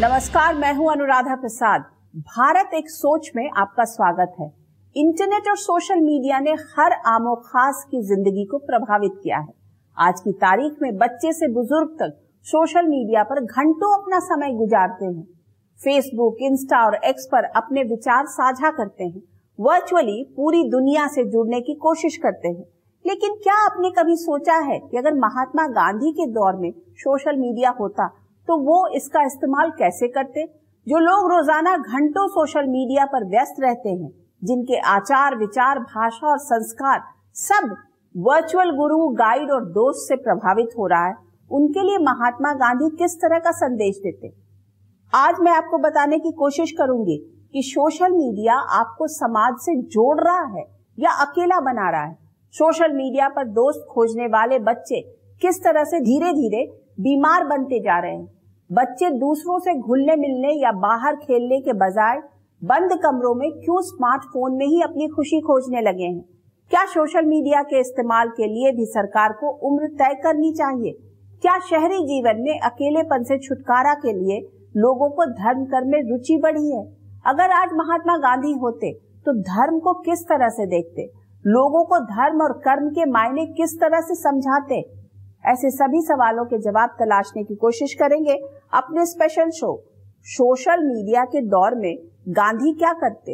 नमस्कार, मैं हूँ अनुराधा प्रसाद। भारत एक सोच में आपका स्वागत है। इंटरनेट और सोशल मीडिया ने हर आमो खास की ज़िंदगी को प्रभावित किया है। आज की तारीख में बच्चे से बुज़ुर्ग तक सोशल मीडिया पर घंटों अपना समय गुजारते हैं। फेसबुक, इंस्टा और एक्स पर अपने विचार साझा करते हैं। वर्चुअली पूरी दुनिया से जुड़ने की कोशिश करते हैं। लेकिन क्या आपने कभी सोचा है कि अगर महात्मा गांधी के दौर में सोशल मीडिया होता तो वो इसका इस्तेमाल कैसे करते? जो लोग रोज़ाना घंटों सोशल मीडिया पर व्यस्त रहते हैं, जिनके आचार, विचार, भाषा और संस्कार सब वर्चुअल गुरु, गाइड और दोस्त से प्रभावित हो रहा है, उनके लिए महात्मा गांधी किस तरह का संदेश देते? आज मैं आपको बताने की कोशिश करूँगी कि सोशल मीडिया आपको समाज से जोड़ रहा है या अकेला बना रहा है। सोशल मीडिया पर दोस्त खोजने वाले बच्चे किस तरह से धीरे धीरे बीमार बनते जा रहे हैं? बच्चे दूसरों से घुलने मिलने या बाहर खेलने के बजाय बंद कमरों में क्यों स्मार्टफ़ोन में ही अपनी खुशी खोजने लगे हैं? क्या सोशल मीडिया के इस्तेमाल के लिए भी सरकार को उम्र तय करनी चाहिए? क्या शहरी जीवन में अकेलेपन से छुटकारा के लिए लोगों को धर्म कर्म में रुचि बढ़ी है? अगर आज महात्मा गांधी होते तो धर्म को किस तरह से देखते? लोगों को धर्म और कर्म के मायने किस तरह से समझाते? ऐसे सभी सवालों के जवाब तलाशने की कोशिश करेंगे अपने स्पेशल शो सोशल मीडिया के दौर में गांधी क्या करते?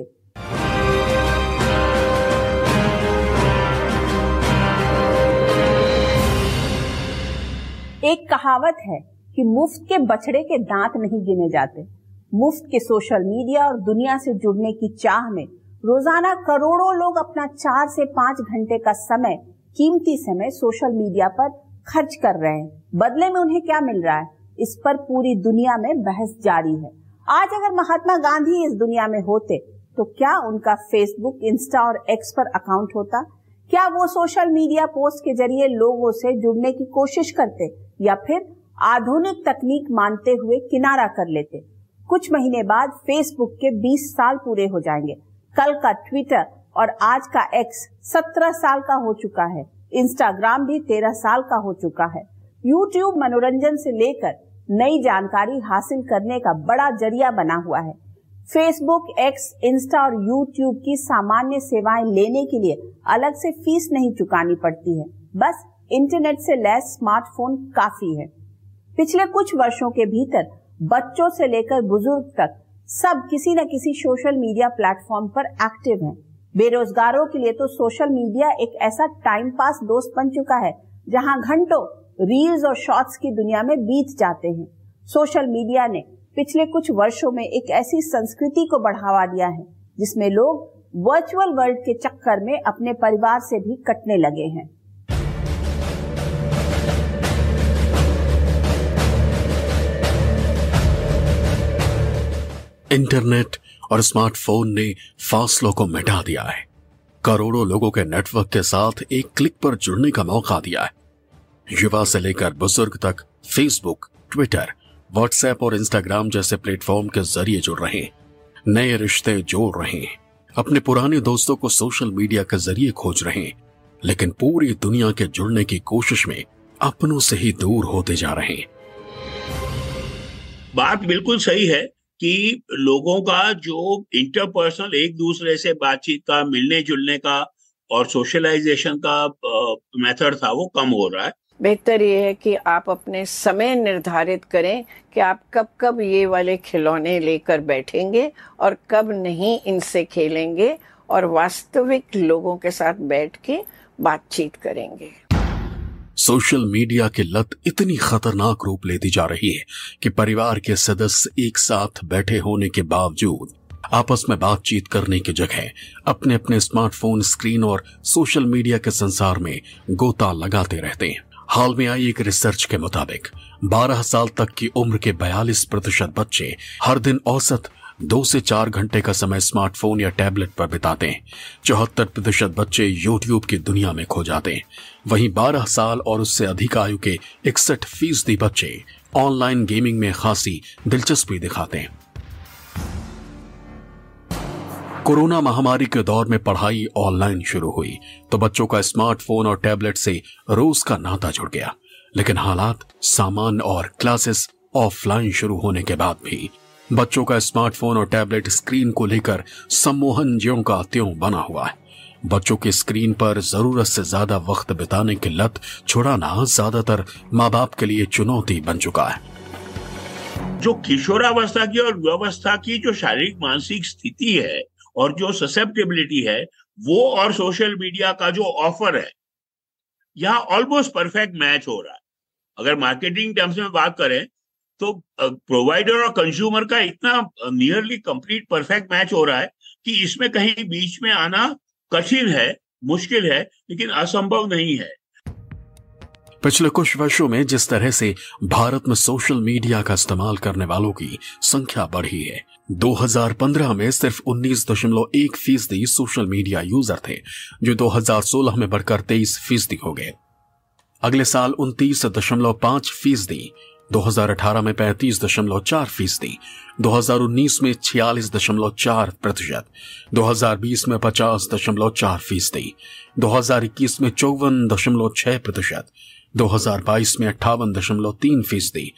एक कहावत है कि मुफ़्त के बछड़े के दांत नहीं गिने जाते। मुफ़्त के सोशल मीडिया और दुनिया से जुड़ने की चाह में रोज़ाना करोड़ों लोग अपना चार से पाँच घंटे का समय, कीमती समय सोशल मीडिया पर खर्च कर रहे हैं। बदले में उन्हें क्या मिल रहा है? इस पर पूरी दुनिया में बहस जारी है। आज अगर महात्मा गांधी इस दुनिया में होते तो क्या उनका फेसबुक इंस्टा और एक्स पर अकाउंट होता? क्या वो सोशल मीडिया पोस्ट के ज़रिए लोगों से जुड़ने की कोशिश करते, या फिर आधुनिक तकनीक मानते हुए किनारा कर लेते? कुछ महीने बाद फेसबुक के 20 साल पूरे हो जाएँगे। कल का ट्विटर और आज का एक्स सत्रह साल का हो चुका है। इंस्टाग्राम भी तेरह साल का हो चुका है। यूट्यूब मनोरंजन से लेकर नई जानकारी हासिल करने का बड़ा ज़रिया बना हुआ है। फेसबुक एक्स इंस्टा और यूट्यूब की सामान्य सेवाएँ लेने के लिए अलग से फ़ीस नहीं चुकानी पड़ती है। बस इंटरनेट से लैस स्मार्टफ़ोन काफ़ी है। पिछले कुछ वर्षों के भीतर बच्चों से लेकर बुज़ुर्ग तक सब किसी न किसी सोशल मीडिया प्लेटफॉर्म पर एक्टिव हैं। बेरोजगारों के लिए तो सोशल मीडिया एक ऐसा टाइम पास दोस्त बन चुका है, जहाँ घंटों रील्स और शॉर्ट्स की दुनिया में बीत जाते हैं। सोशल मीडिया ने पिछले कुछ वर्षों में एक ऐसी संस्कृति को बढ़ावा दिया है, जिसमें लोग वर्चुअल वर्ल्ड के चक्कर में अपने परिवार से भी कटने लगे हैं। इंटरनेट और स्मार्टफ़ोन ने फासलों को मिटा दिया है। करोड़ों लोगों के नेटवर्क के साथ एक क्लिक पर जुड़ने का मौका दिया है। युवा से लेकर बुज़ुर्ग तक फेसबुक ट्विटर व्हाट्सएप और इंस्टाग्राम जैसे प्लेटफॉर्म के ज़रिए जुड़ रहे हैं। नए रिश्ते जोड़ रहे हैं। अपने पुराने दोस्तों को सोशल मीडिया के ज़रिए खोज रहे हैं। लेकिन पूरी दुनिया के जुड़ने की कोशिश में अपनों से ही दूर होते जा रहे हैं। बात बिल्कुल सही है। कि लोगों का जो इंटरपर्सनल एक दूसरे से बातचीत का, मिलने जुलने का और सोशलाइजेशन का मेथड था, वो कम हो रहा है। बेहतर ये है कि आप अपने समय निर्धारित करें कि आप कब कब ये वाले खिलौने लेकर बैठेंगे और कब नहीं इनसे खेलेंगे और वास्तविक लोगों के साथ बैठ के बातचीत करेंगे। सोशल मीडिया की लत इतनी खतरनाक रूप लेती जा रही है कि परिवार के सदस्य एक साथ बैठे होने के बावजूद आपस में बातचीत करने की जगह अपने अपने स्मार्टफ़ोन, स्क्रीन और सोशल मीडिया के संसार में गोता लगाते रहते हैं। हाल में आई एक रिसर्च के मुताबिक 12 साल तक की उम्र के 42 प्रतिशत बच्चे हर दिन औसत दो से चार घंटे का समय स्मार्टफ़ोन या टैबलेट पर बिताते हैं। चौहत्तर प्रतिशत बच्चे यूट्यूब की दुनिया में खो जाते हैं। वहीं बारह साल और उससे अधिक आयु के इकसठ फ़ीसदी बच्चे ऑनलाइन गेमिंग में खासी दिलचस्पी दिखाते हैं। कोरोना महामारी के दौर में पढ़ाई ऑनलाइन शुरू हुई तो बच्चों का स्मार्टफ़ोन और टैबलेट से रोज का नाता जुड़ गया। लेकिन हालात सामान्य और क्लासेस ऑफलाइन शुरू होने के बाद भी बच्चों का स्मार्टफ़ोन और टैबलेट स्क्रीन को लेकर सम्मोहन ज्यो का त्यों बना हुआ है। बच्चों के स्क्रीन पर ज़रूरत से ज़्यादा वक्त बिताने की लत छुड़ाना ज़्यादातर माँ बाप के लिए चुनौती बन चुका है। जो किशोरावस्था की और युवावस्था की जो शारीरिक, मानसिक स्थिति है और जो ससेप्टेबिलिटी है, वो और सोशल मीडिया का जो ऑफ़र है, यहाँ ऑलमोस्ट परफेक्ट मैच हो रहा है। अगर मार्केटिंग टर्म्स में बात करें तो प्रोवाइडर और कंज्यूमर का इतना नियरली कंप्लीट परफेक्ट मैच हो रहा है कि इसमें कहीं बीच में आना कठिन है, मुश्किल है, लेकिन असंभव नहीं है। पिछले कुछ वर्षों में जिस तरह से भारत में सोशल मीडिया का इस्तेमाल करने वालों की संख्या बढ़ी है 2015 में सिर्फ़ 19.1 फ़ीसदी सोशल मीडिया यूज़र थे, जो 2016 में बढ़कर 23 फ़ीसदी हो गए। अगले साल 29.5 फ़ीसदी 2018 में 35.4 फ़ीसदी 2019 में 46.4 प्रतिशत 2020 में 50.4 फ़ीसदी 2021 में चौवन दशमलव छह प्रतिशत 2022 में अट्ठावन दशमलव तीन फ़ीसदी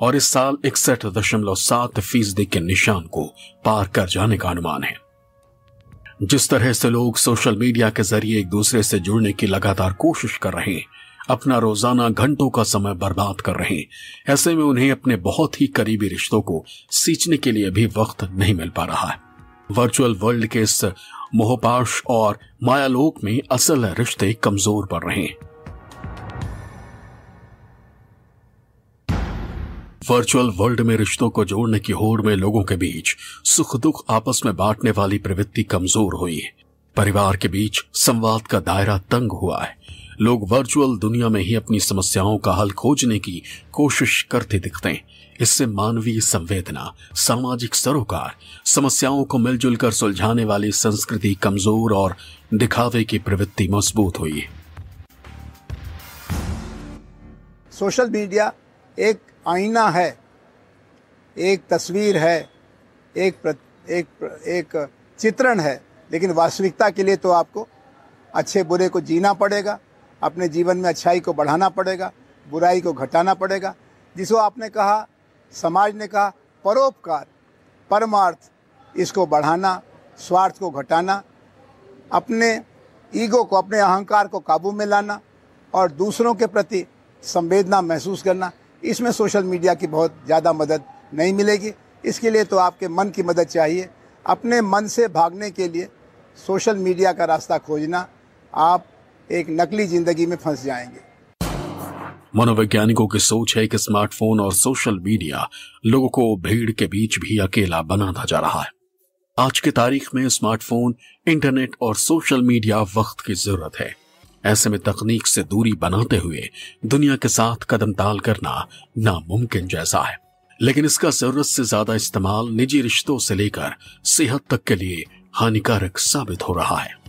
और इस साल इकसठ दशमलव सात फ़ीसदी के निशान को पार कर जाने का अनुमान है। जिस तरह से लोग सोशल मीडिया के ज़रिए एक दूसरे से जुड़ने की लगातार कोशिश कर रहे हैं अपना रोज़ाना घंटों का समय बर्बाद कर रहे हैं। ऐसे में उन्हें अपने बहुत ही करीबी रिश्तों को सींचने के लिए भी वक्त नहीं मिल पा रहा है। वर्चुअल वर्ल्ड के इस मोहपाश और मायालोक में असल रिश्ते कमज़ोर पड़ रहे हैं। वर्चुअल वर्ल्ड में रिश्तों को जोड़ने की होड़ में लोगों के बीच सुख दुख आपस में बांटने वाली प्रवृत्ति कमज़ोर हुई है। परिवार के बीच संवाद का दायरा तंग हुआ है। लोग वर्चुअल दुनिया में ही अपनी समस्याओं का हल खोजने की कोशिश करते दिखते हैं। इससे मानवीय संवेदना सामाजिक सरोकार समस्याओं को मिलजुल कर सुलझाने वाली संस्कृति कमज़ोर और दिखावे की प्रवृत्ति मज़बूत हुई। है सोशल मीडिया एक आईना है एक तस्वीर है एक प्र, एक एक चित्रण है लेकिन वास्तविकता के लिए तो आपको अच्छे बुरे को जीना पड़ेगा। अपने जीवन में अच्छाई को बढ़ाना पड़ेगा, बुराई को घटाना पड़ेगा। जिसको आपने कहा, समाज ने कहा, परोपकार, परमार्थ, इसको बढ़ाना, स्वार्थ को घटाना, अपने ईगो को, अपने अहंकार को काबू में लाना और दूसरों के प्रति संवेदना महसूस करना, इसमें सोशल मीडिया की बहुत ज़्यादा मदद नहीं मिलेगी। इसके लिए तो आपके मन की मदद चाहिए। अपने मन से भागने के लिए सोशल मीडिया का रास्ता खोजना, आप एक नकली ज़िंदगी में फंस जाएँगे। मनोवैज्ञानिकों की सोच है कि स्मार्टफ़ोन और सोशल मीडिया लोगों को भीड़ के बीच भी अकेला बनाता जा रहा है। आज की तारीख में स्मार्टफ़ोन, इंटरनेट और सोशल मीडिया वक्त की ज़रूरत है। ऐसे में तकनीक से दूरी बनाते हुए दुनिया के साथ कदम ताल करना नामुमकिन जैसा है। लेकिन इसका ज़रूरत से ज़्यादा इस्तेमाल निजी रिश्तों से लेकर सेहत तक के लिए हानिकारक साबित हो रहा है।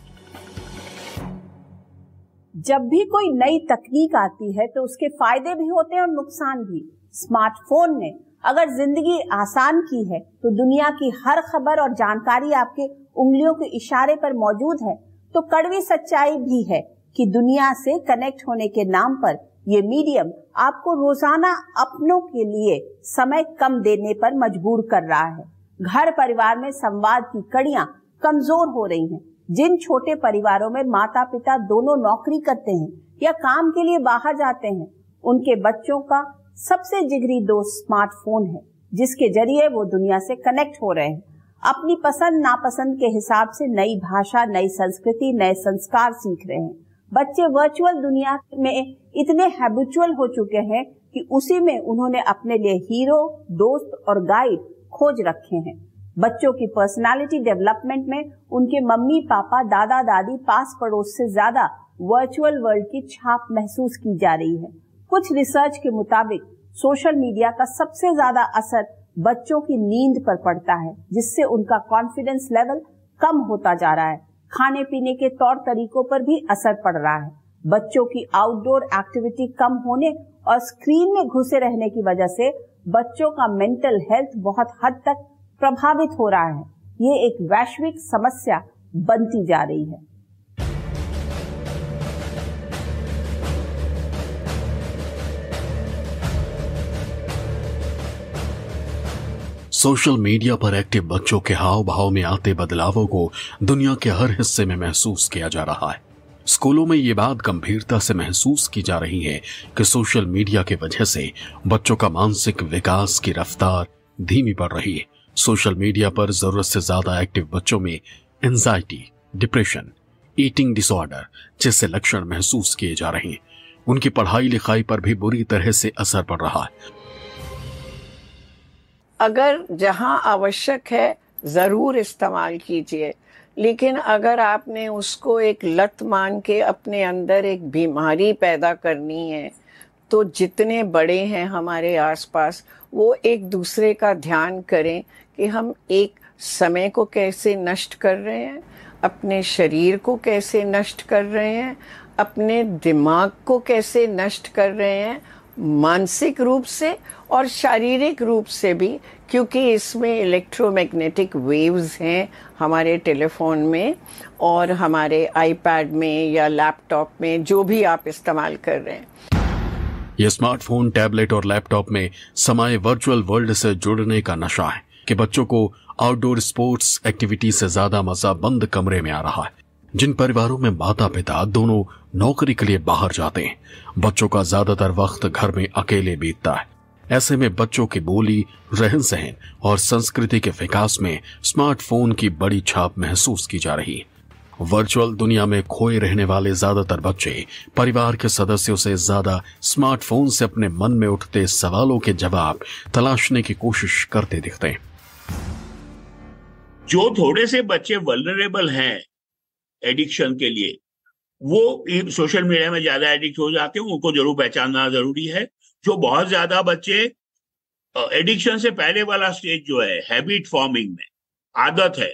जब भी कोई नई तकनीक आती है तो उसके फ़ायदे भी होते हैं और नुकसान भी। स्मार्टफ़ोन ने अगर ज़िंदगी आसान की है तो दुनिया की हर खबर और जानकारी आपके उंगलियों के इशारे पर मौजूद है। तो कड़वी सच्चाई भी है कि दुनिया से कनेक्ट होने के नाम पर ये मीडियम आपको रोज़ाना अपनों के लिए समय कम देने पर मजबूर कर रहा है। घर परिवार में संवाद की कड़ियाँ कमज़ोर हो रही हैं। जिन छोटे परिवारों में माता पिता दोनों नौकरी करते हैं या काम के लिए बाहर जाते हैं, उनके बच्चों का सबसे जिगरी दोस्त स्मार्टफ़ोन है, जिसके ज़रिए वो दुनिया से कनेक्ट हो रहे हैं। अपनी पसंद नापसंद के हिसाब से नई भाषा, नई संस्कृति, नए संस्कार सीख रहे हैं। बच्चे वर्चुअल दुनिया में इतने हैबिचुअल हो चुके हैं कि उसी में उन्होंने अपने लिए हीरो, दोस्त और गाइड खोज रखे हैं। बच्चों की पर्सनालिटी डेवलपमेंट में उनके मम्मी, पापा, दादा, दादी, पास पड़ोस से ज़्यादा वर्चुअल वर्ल्ड की छाप महसूस की जा रही है। कुछ रिसर्च के मुताबिक सोशल मीडिया का सबसे ज़्यादा असर बच्चों की नींद पर पड़ता है, जिससे उनका कॉन्फिडेंस लेवल कम होता जा रहा है। खाने पीने के तौर तरीकों पर भी असर पड़ रहा है। बच्चों की आउटडोर एक्टिविटी कम होने और स्क्रीन में घुसे रहने की वजह से बच्चों का मेंटल हेल्थ बहुत हद तक प्रभावित हो रहा है। ये एक वैश्विक समस्या बनती जा रही है। सोशल मीडिया पर एक्टिव बच्चों के हाव भाव में आते बदलावों को दुनिया के हर हिस्से में महसूस किया जा रहा है। स्कूलों में ये बात गंभीरता से महसूस की जा रही है कि सोशल मीडिया की वजह से बच्चों का मानसिक विकास की रफ्तार धीमी पड़ रही है। सोशल मीडिया पर ज़रूरत से ज़्यादा एक्टिव बच्चों में एंजाइटी डिप्रेशन ईटिंग डिसऑर्डर जैसे लक्षण महसूस किए जा रहे हैं। उनकी पढ़ाई लिखाई पर भी बुरी तरह से असर पड़ रहा है। अगर जहाँ आवश्यक है, ज़रूर इस्तेमाल कीजिए। लेकिन अगर आपने उसको एक लत मान के अपने अंदर एक बीमारी पैदा करनी है तो जितने बड़े हैं हमारे आसपास वो एक दूसरे का ध्यान करें कि हम एक समय को कैसे नष्ट कर रहे हैं, अपने शरीर को कैसे नष्ट कर रहे हैं, अपने दिमाग को कैसे नष्ट कर रहे हैं, मानसिक रूप से और शारीरिक रूप से भी, क्योंकि इसमें इलेक्ट्रोमैग्नेटिक वेव्स हैं हमारे टेलीफोन में और हमारे आईपैड में या लैपटॉप में जो भी आप इस्तेमाल कर रहे हैं। ये स्मार्टफ़ोन टैबलेट और लैपटॉप में समाये वर्चुअल वर्ल्ड से जुड़ने का नशा है कि बच्चों को आउटडोर स्पोर्ट्स एक्टिविटी से ज़्यादा मज़ा बंद कमरे में आ रहा है। जिन परिवारों में माता पिता दोनों नौकरी के लिए बाहर जाते हैं, बच्चों का ज़्यादातर वक्त घर में अकेले बीतता है। ऐसे में बच्चों की बोली रहन सहन और संस्कृति के विकास में स्मार्टफ़ोन की बड़ी छाप महसूस की जा रही है। वर्चुअल दुनिया में खोए रहने वाले ज़्यादातर बच्चे परिवार के सदस्यों से ज़्यादा स्मार्टफ़ोन से अपने मन में उठते सवालों के जवाब तलाशने की कोशिश करते दिखते हैं। जो थोड़े से बच्चे वल्नरेबल हैं एडिक्शन के लिए, वो सोशल मीडिया में ज़्यादा एडिक्ट हो जाते हैं, उनको ज़रूर पहचानना ज़रूरी है। जो बहुत ज़्यादा बच्चे एडिक्शन से पहले वाला स्टेज जो है हैबिट फॉर्मिंग में आदत है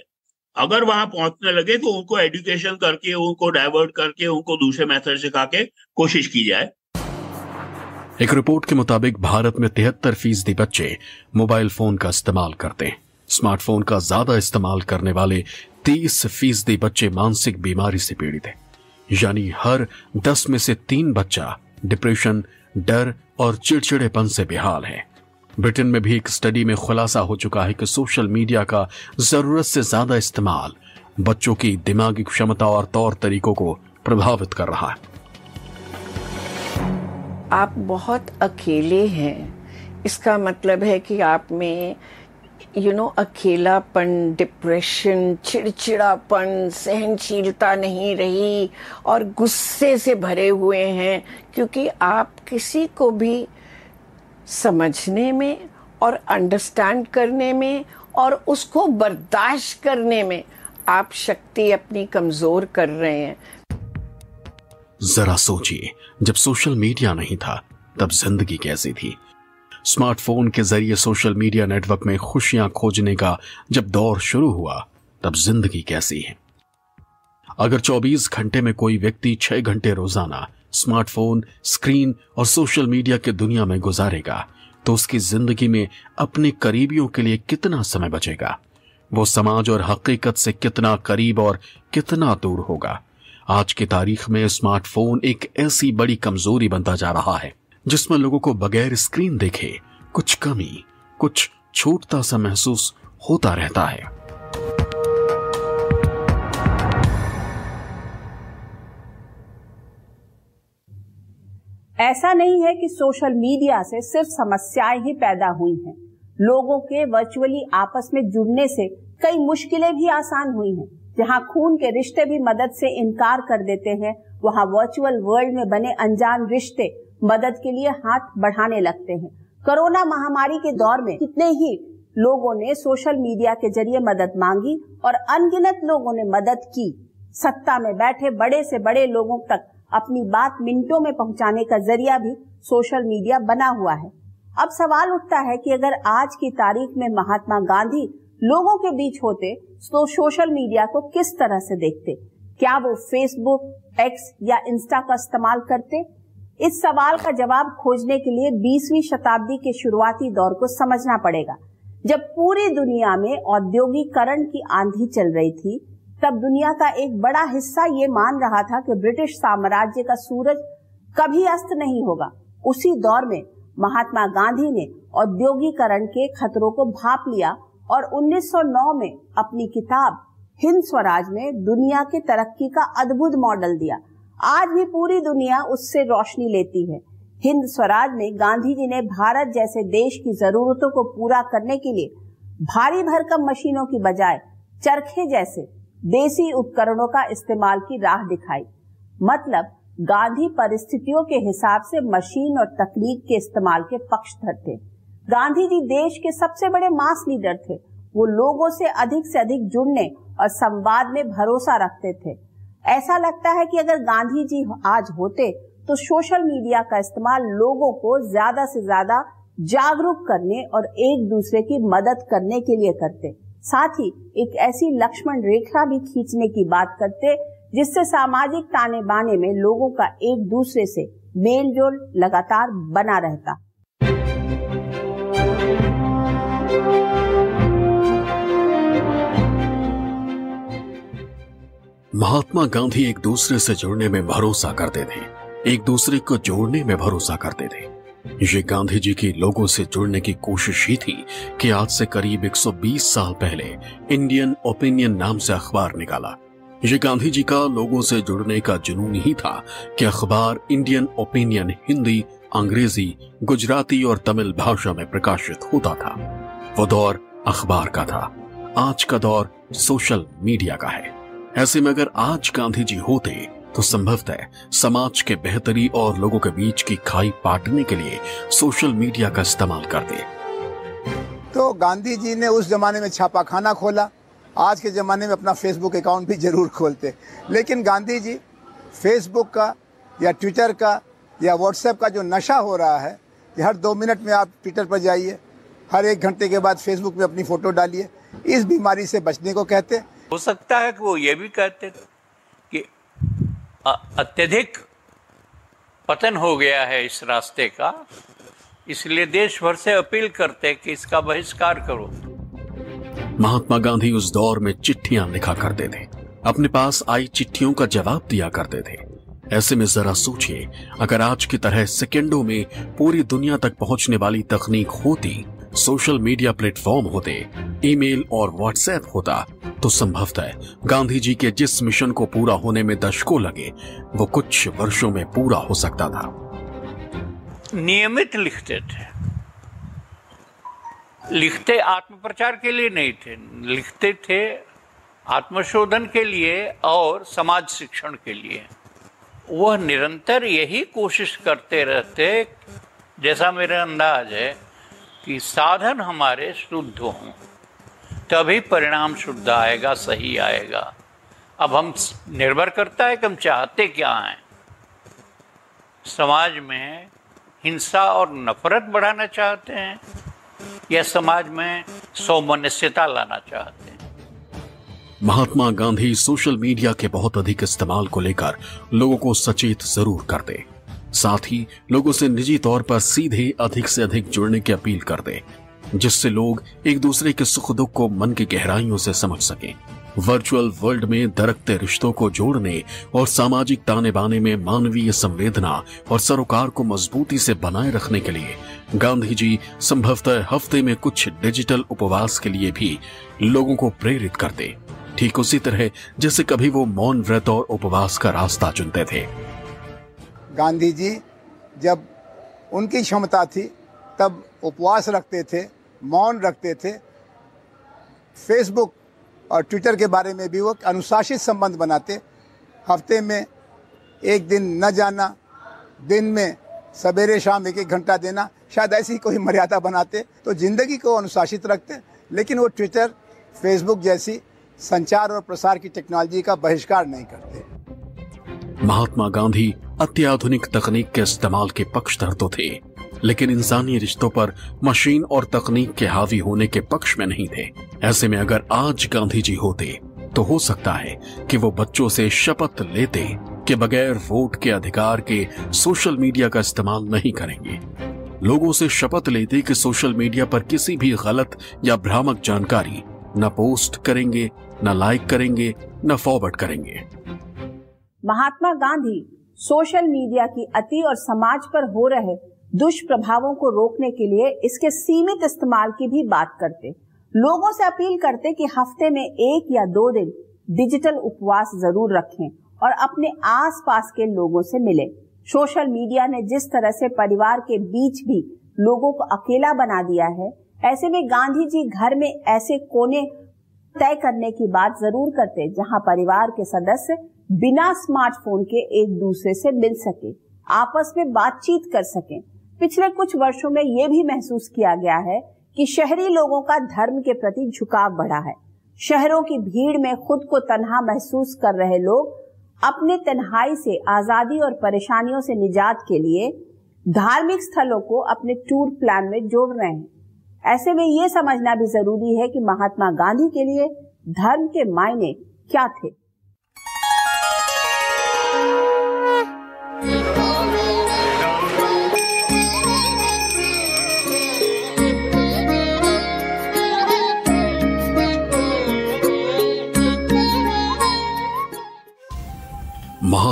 अगर वहाँ पहुँचने लगे तो उनको एजुकेशन करके, उनको डाइवर्ट करके, उनको दूसरे मेथड सिखा के कोशिश की जाए। एक रिपोर्ट के मुताबिक भारत में तिहत्तर फ़ीसदी बच्चे मोबाइल फ़ोन का इस्तेमाल करते हैं। स्मार्टफ़ोन का ज़्यादा इस्तेमाल करने वाले तीस फ़ीसदी बच्चे मानसिक बीमारी से पीड़ित हैं। यानी हर दस में से तीन बच्चा डिप्रेशन डर और चिड़चिड़ेपन से बेहाल है। ब्रिटेन में भी एक स्टडी में खुलासा हो चुका है कि सोशल मीडिया का ज़रूरत से ज़्यादा इस्तेमाल बच्चों की दिमागी क्षमता और तौर तरीकों को प्रभावित कर रहा है। आप बहुत अकेले हैं। इसका मतलब है कि आप में यू नो अकेलापन डिप्रेशन चिड़चिड़ापन, सहनशीलता नहीं रही और गुस्से से भरे हुए हैं, क्योंकि आप किसी को भी समझने में और अंडरस्टैंड करने में और उसको बर्दाश्त करने में आप शक्ति अपनी कमज़ोर कर रहे हैं। जरा सोचिए, जब सोशल मीडिया नहीं था, तब ज़िंदगी कैसी थी? स्मार्टफ़ोन के ज़रिए सोशल मीडिया नेटवर्क में खुशियाँ खोजने का जब दौर शुरू हुआ, तब ज़िंदगी कैसी है? अगर 24 घंटे में कोई व्यक्ति छह घंटे रोज़ाना स्मार्टफ़ोन, स्क्रीन और सोशल मीडिया के दुनिया में गुजारेगा तो उसकी ज़िंदगी में अपने करीबियों के लिए कितना समय बचेगा? वो समाज और हकीकत से कितना करीब और कितना दूर होगा? आज की तारीख में स्मार्टफ़ोन एक ऐसी बड़ी कमज़ोरी बनता जा रहा है, जिसमें लोगों को बगैर स्क्रीन देखे कुछ कमी, कुछ छूटता सा महसूस होता रहता है। ऐसा नहीं है कि सोशल मीडिया से सिर्फ़ समस्याएँ ही पैदा हुई हैं। लोगों के वर्चुअली आपस में जुड़ने से कई मुश्किलें भी आसान हुई हैं। जहाँ खून के रिश्ते भी मदद से इनकार कर देते हैं, वहाँ वर्चुअल वर्ल्ड में बने अनजान रिश्ते मदद के लिए हाथ बढ़ाने लगते हैं। कोरोना महामारी के दौर में कितने ही लोगों ने सोशल मीडिया के ज़रिए मदद मांगी और अनगिनत लोगों ने मदद की। सत्ता में बैठे बड़े से बड़े लोगों तक अपनी बात मिनटों में पहुँचाने का ज़रिया भी सोशल मीडिया बना हुआ है। अब सवाल उठता है कि अगर आज की तारीख में महात्मा गांधी लोगों के बीच होते तो सोशल मीडिया को किस तरह से देखते? क्या वो फेसबुक एक्स या इंस्टा का इस्तेमाल करते? इस सवाल का जवाब खोजने के लिए 20वीं शताब्दी के शुरुआती दौर को समझना पड़ेगा। जब पूरी दुनिया में औद्योगिकरण की आंधी चल रही थी तब दुनिया का एक बड़ा हिस्सा ये मान रहा था कि ब्रिटिश साम्राज्य का सूरज कभी अस्त नहीं होगा। उसी दौर में महात्मा गांधी ने औद्योगिकरण के खतरों को भाप लिया और 1909 में अपनी किताब हिंद स्वराज में दुनिया के तरक्की का अद्भुत मॉडल दिया। आज भी पूरी दुनिया उससे रोशनी लेती है। हिंद स्वराज में गांधी जी ने भारत जैसे देश की जरूरतों को पूरा करने के लिए भारी भरकम मशीनों की बजाय चरखे जैसे देसी उपकरणों का इस्तेमाल की राह दिखाई। मतलब गांधी परिस्थितियों के हिसाब से मशीन और तकनीक के इस्तेमाल के पक्षधर थे। गांधी जी देश के सबसे बड़े मास लीडर थे। वो लोगों से अधिक से अधिक जुड़ने और संवाद में भरोसा रखते थे। ऐसा लगता है कि अगर गांधी जी आज होते तो सोशल मीडिया का इस्तेमाल लोगों को ज़्यादा से ज़्यादा जागरूक करने और एक दूसरे की मदद करने के लिए करते। साथ ही एक ऐसी लक्ष्मण रेखा भी खींचने की बात करते, जिससे सामाजिक ताने बाने में लोगों का एक दूसरे से मेल जोल लगातार बना रहता। महात्मा गांधी एक दूसरे से जुड़ने में भरोसा करते थे, एक दूसरे को जोड़ने में भरोसा करते थे। ये गांधी जी की लोगों से जुड़ने की कोशिश ही थी कि आज से करीब 120 साल पहले इंडियन ओपिनियन नाम से अखबार निकाला। ये गांधी जी का लोगों से जुड़ने का जुनून ही था कि अखबार इंडियन ओपिनियन हिंदी, अंग्रेज़ी, गुजराती और तमिल भाषा में प्रकाशित होता था। वो दौर अखबार का था। आज का दौर सोशल मीडिया का है। ऐसे में अगर आज गांधी जी होते तो संभवतः समाज के बेहतरी और लोगों के बीच की खाई पाटने के लिए सोशल मीडिया का इस्तेमाल करते तो गांधी जी ने उस जमाने में छापा खाना खोला। आज के ज़माने में अपना फेसबुक अकाउंट भी ज़रूर खोलते। लेकिन गांधी जी फेसबुक का या ट्विटर का या व्हाट्सएप का जो नशा हो रहा है कि हर दो मिनट में आप ट्विटर पर जाइए हर एक घंटे के बाद फेसबुक में अपनी फ़ोटो डालिए इस बीमारी से बचने को कहते। हो सकता है कि वो ये भी कहते। अत्यधिक पतन हो गया है इस रास्ते का। इसलिए देश भर से अपील करते कि इसका बहिष्कार करो। महात्मा गांधी उस दौर में चिट्ठियाँ लिखा करते थे। अपने पास आई चिट्ठियों का जवाब दिया करते थे। ऐसे में जरा सोचिए, अगर आज की तरह सेकेंडों में पूरी दुनिया तक पहुँचने वाली तकनीक होती सोशल मीडिया प्लेटफॉर्म होते ईमेल और व्हाट्सएप होता तो संभवतः गांधी जी के जिस मिशन को पूरा होने में दशकों लगे, वो कुछ वर्षों में पूरा हो सकता था। नियमित लिखते थे। लिखते आत्म प्रचार के लिए नहीं थे, लिखते थे आत्मशोधन के लिए और समाज शिक्षण के लिए। वह निरंतर यही कोशिश करते रहते, जैसा मेरा अंदाज है कि साधन हमारे शुद्ध हों, तभी परिणाम शुद्ध आएगा, सही आएगा। अब हम निर्भर करता है कि हम चाहते क्या हैं। समाज में हिंसा और नफरत बढ़ाना चाहते हैं, या समाज में सौमनस्यता लाना चाहते हैं? महात्मा गांधी सोशल मीडिया के बहुत अधिक इस्तेमाल को लेकर लोगों को सचेत ज़रूर करते साथ ही लोगों से निजी तौर पर सीधे अधिक से अधिक जुड़ने की अपील कर करते जिससे लोग एक दूसरे के सुख दुख को मन की गहराइयों से समझ सकें। वर्चुअल वर्ल्ड में दरकते रिश्तों को जोड़ने और सामाजिक ताने बाने में मानवीय संवेदना और सरोकार को मजबूती से बनाए रखने के लिए गांधी जी संभवतः हफ़्ते में कुछ डिजिटल उपवास के लिए भी लोगों को प्रेरित करते। ठीक उसी तरह जैसे कभी वो मौन व्रत और उपवास का रास्ता चुनते थे। गांधी जी, जब उनकी क्षमता थी, तब उपवास रखते थे, मौन रखते थे। फेसबुक और ट्विटर के बारे में भी वो अनुशासित संबंध बनाते। हफ़्ते में एक दिन न जाना, दिन में सवेरे शाम एक एक घंटा देना, शायद ऐसी कोई मर्यादा बनाते तो ज़िंदगी को अनुशासित रखते। लेकिन वो ट्विटर फेसबुक जैसी संचार और प्रसार की टेक्नोलॉजी का बहिष्कार नहीं करते। महात्मा गांधी अत्याधुनिक तकनीक के इस्तेमाल के पक्षधर तो थे, लेकिन इंसानी रिश्तों पर मशीन और तकनीक के हावी होने के पक्ष में नहीं थे। ऐसे में अगर आज गांधी जी होते तो हो सकता है कि वो बच्चों से शपथ लेते कि बगैर वोट के अधिकार के सोशल मीडिया का इस्तेमाल नहीं करेंगे। लोगों से शपथ लेते कि सोशल मीडिया पर किसी भी गलत या भ्रामक जानकारी न पोस्ट करेंगे, न लाइक करेंगे, न फॉरवर्ड करेंगे। महात्मा गांधी सोशल मीडिया की अति और समाज पर हो रहे दुष्प्रभावों को रोकने के लिए इसके सीमित इस्तेमाल की भी बात करते। लोगों से अपील करते कि हफ़्ते में एक या दो दिन डिजिटल उपवास ज़रूर रखें और अपने आसपास के लोगों से मिले। सोशल मीडिया ने जिस तरह से परिवार के बीच भी लोगों को अकेला बना दिया है, ऐसे में गांधी जी घर में ऐसे कोने तय करने की बात ज़रूर करते जहाँ परिवार के सदस्य बिना स्मार्टफ़ोन के एक दूसरे से मिल सके, आपस में बातचीत कर सकें। पिछले कुछ वर्षों में ये भी महसूस किया गया है कि शहरी लोगों का धर्म के प्रति झुकाव बढ़ा है। शहरों की भीड़ में खुद को तनहा महसूस कर रहे लोग अपने तन्हाई से, आज़ादी और परेशानियों से निजात के लिए धार्मिक स्थलों को अपने टूर प्लान में जोड़ रहे हैं। ऐसे में ये समझना भी ज़रूरी है कि महात्मा गांधी के लिए धर्म के मायने क्या थे।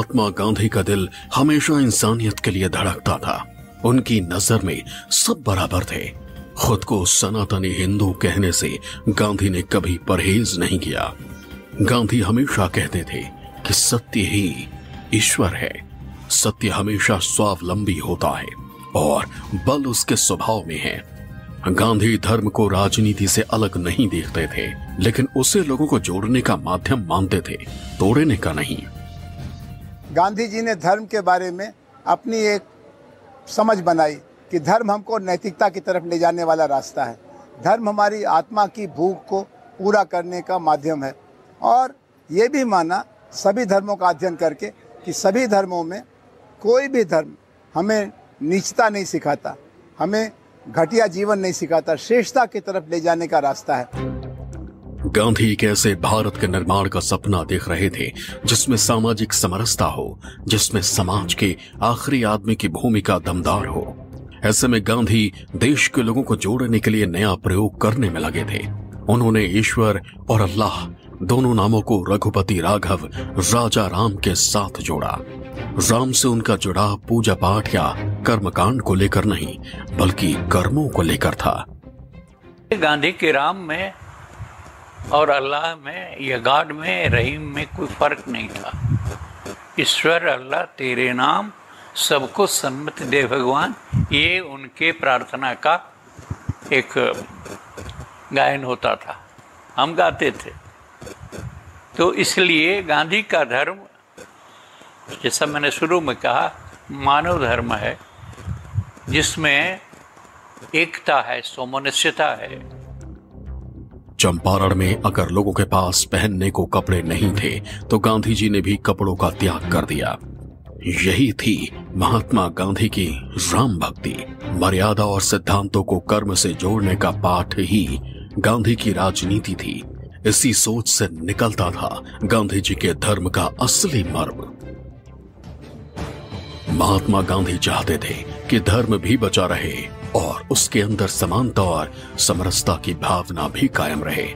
महात्मा गांधी का दिल हमेशा इंसानियत के लिए धड़कता था। उनकी नज़र में सब बराबर थे। खुद को सनातनी हिंदू कहने से गांधी ने कभी परहेज नहीं किया। गांधी हमेशा कहते थे कि सत्य ही ईश्वर है। सत्य हमेशा स्वावलंबी होता है और बल उसके स्वभाव में है। गांधी धर्म को राजनीति से अलग नहीं देखते थे, लेकिन उसे लोगों को जोड़ने का माध्यम मानते थे, तोड़ने का नहीं। गांधी जी ने धर्म के बारे में अपनी एक समझ बनाई कि धर्म हमको नैतिकता की तरफ़ ले जाने वाला रास्ता है। धर्म हमारी आत्मा की भूख को पूरा करने का माध्यम है। और ये भी माना सभी धर्मों का अध्ययन करके कि सभी धर्मों में कोई भी धर्म हमें नीचता नहीं सिखाता, हमें घटिया जीवन नहीं सिखाता, श्रेष्ठता की तरफ़ ले जाने का रास्ता है। गांधी एक ऐसे भारत के निर्माण का सपना देख रहे थे, जिसमें सामाजिक समरसता हो, जिसमें समाज के आखिरी आदमी की भूमिका दमदार हो। ऐसे में गांधी देश के लोगों को जोड़ने के लिए नया प्रयोग करने में लगे थे। उन्होंने ईश्वर और अल्लाह, दोनों नामों को रघुपति राघव, राजा राम के साथ जोड़ा। राम से उनका जुड़ाव पूजा पाठ या कर्मकांड को लेकर नहीं, बल्कि कर्मों को लेकर था। गांधी के राम में और अल्लाह में, या गॉड में, रहीम में कोई फ़र्क नहीं था। ईश्वर, अल्लाह तेरे नाम सबको सम्मत दे भगवान। ये उनके प्रार्थना का एक गायन होता था। हम गाते थे। तो इसलिए गांधी का धर्म, जैसा मैंने शुरू में कहा, मानव धर्म है, जिसमें एकता है, सोमनस्यता है। चंपारण में अगर लोगों के पास पहनने को कपड़े नहीं थे तो गांधी जी ने भी कपड़ों का त्याग कर दिया। यही थी महात्मा गांधी की राम भक्ति। मर्यादा और सिद्धांतों को कर्म से जोड़ने का पाठ ही गांधी की राजनीति थी। इसी सोच से निकलता था गांधी जी के धर्म का असली मर्म। महात्मा गांधी चाहते थे कि धर्म भी बचा रहे और उसके अंदर समानता और समरसता की भावना भी कायम रहे।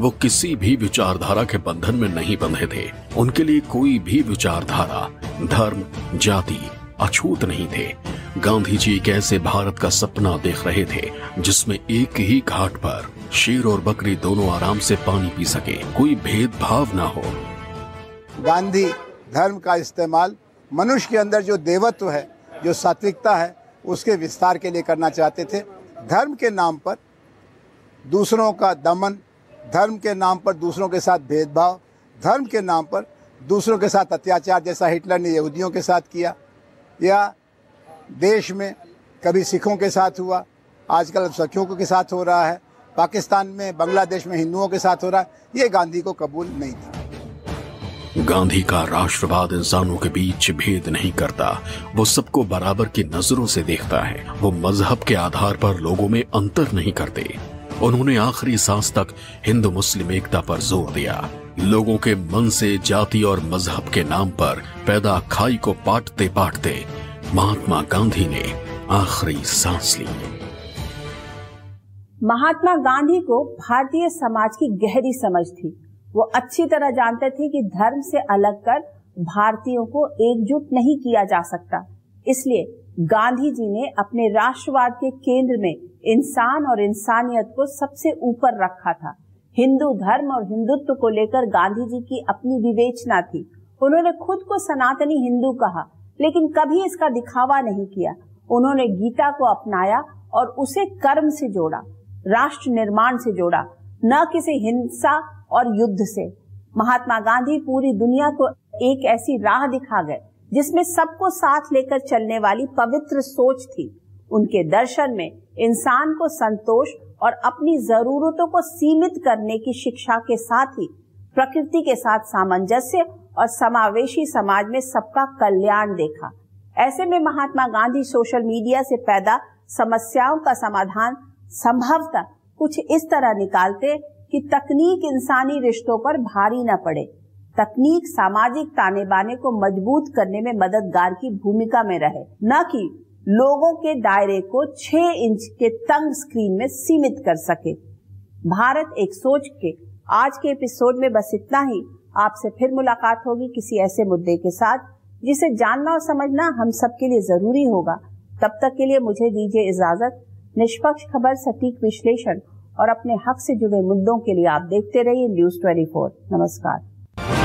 वो किसी भी विचारधारा के बंधन में नहीं बंधे थे। उनके लिए कोई भी विचारधारा, धर्म, जाति अछूत नहीं थे। गांधी जी एक ऐसे भारत का सपना देख रहे थे, जिसमें एक ही घाट पर शेर और बकरी दोनों आराम से पानी पी सके। कोई भेदभाव ना हो। गांधी धर्म का इस्तेमाल मनुष्य के अंदर जो देवत्व है जो सात्विकता है, उसके विस्तार के लिए करना चाहते थे। धर्म के नाम पर दूसरों का दमन, धर्म के नाम पर दूसरों के साथ भेदभाव, धर्म के नाम पर दूसरों के साथ अत्याचार जैसा हिटलर ने यहूदियों के साथ किया। या देश में कभी सिखों के साथ हुआ, आजकल सखियों के साथ हो रहा है, पाकिस्तान में, बांग्लादेश में हिंदुओं के साथ हो रहा है, ये गांधी को कबूल नहीं था। गांधी का राष्ट्रवाद इंसानों के बीच भेद नहीं करता। वो सबको बराबर की नज़रों से देखता है। वो मज़हब के आधार पर लोगों में अंतर नहीं करते। उन्होंने आखिरी सांस तक हिंदू मुस्लिम एकता पर ज़ोर दिया। लोगों के मन से जाति और मज़हब के नाम पर पैदा खाई को पाटते पाटते महात्मा गांधी ने आखिरी सांस ली। महात्मा गांधी को भारतीय समाज की गहरी समझ थी। वो अच्छी तरह जानते थे कि धर्म से अलग कर भारतीयों को एकजुट नहीं किया जा सकता। इसलिए गांधी जी ने अपने राष्ट्रवाद के केंद्र में इंसान और इंसानियत को सबसे ऊपर रखा था। हिंदू धर्म और हिंदुत्व को लेकर गांधी जी की अपनी विवेचना थी। उन्होंने खुद को सनातनी हिंदू कहा, लेकिन कभी इसका दिखावा नहीं किया। उन्होंने गीता को अपनाया और उसे कर्म से जोड़ा, राष्ट्र निर्माण से जोड़ा। न किसी हिंसा और युद्ध से। महात्मा गांधी पूरी दुनिया को एक ऐसी राह दिखा गए, जिसमें सबको साथ लेकर चलने वाली पवित्र सोच थी। उनके दर्शन में इंसान को संतोष और अपनी जरूरतों को सीमित करने की शिक्षा के साथ ही, प्रकृति के साथ सामंजस्य और समावेशी समाज में सबका कल्याण देखा। ऐसे में महात्मा गांधी सोशल मीडिया से पैदा समस्याओं का समाधान संभवतः कुछ इस तरह निकालते कि तकनीक इंसानी रिश्तों पर भारी न पड़े। तकनीक सामाजिक ताने बाने को मज़बूत करने में मददगार की भूमिका में रहे। न कि लोगों के दायरे को छह इंच के तंग स्क्रीन में सीमित कर सके। भारत एक सोच के, आज के एपिसोड में बस इतना ही। आपसे फिर मुलाकात होगी किसी ऐसे मुद्दे के साथ, जिसे जानना और समझना हम सबके लिए ज़रूरी होगा। तब तक के लिए मुझे दीजिए इजाज़त। निष्पक्ष खबर, सटीक विश्लेषण और अपने हक से जुड़े मुद्दों के लिए आप देखते रहिए न्यूज़ ट्वेंटी नमस्कार।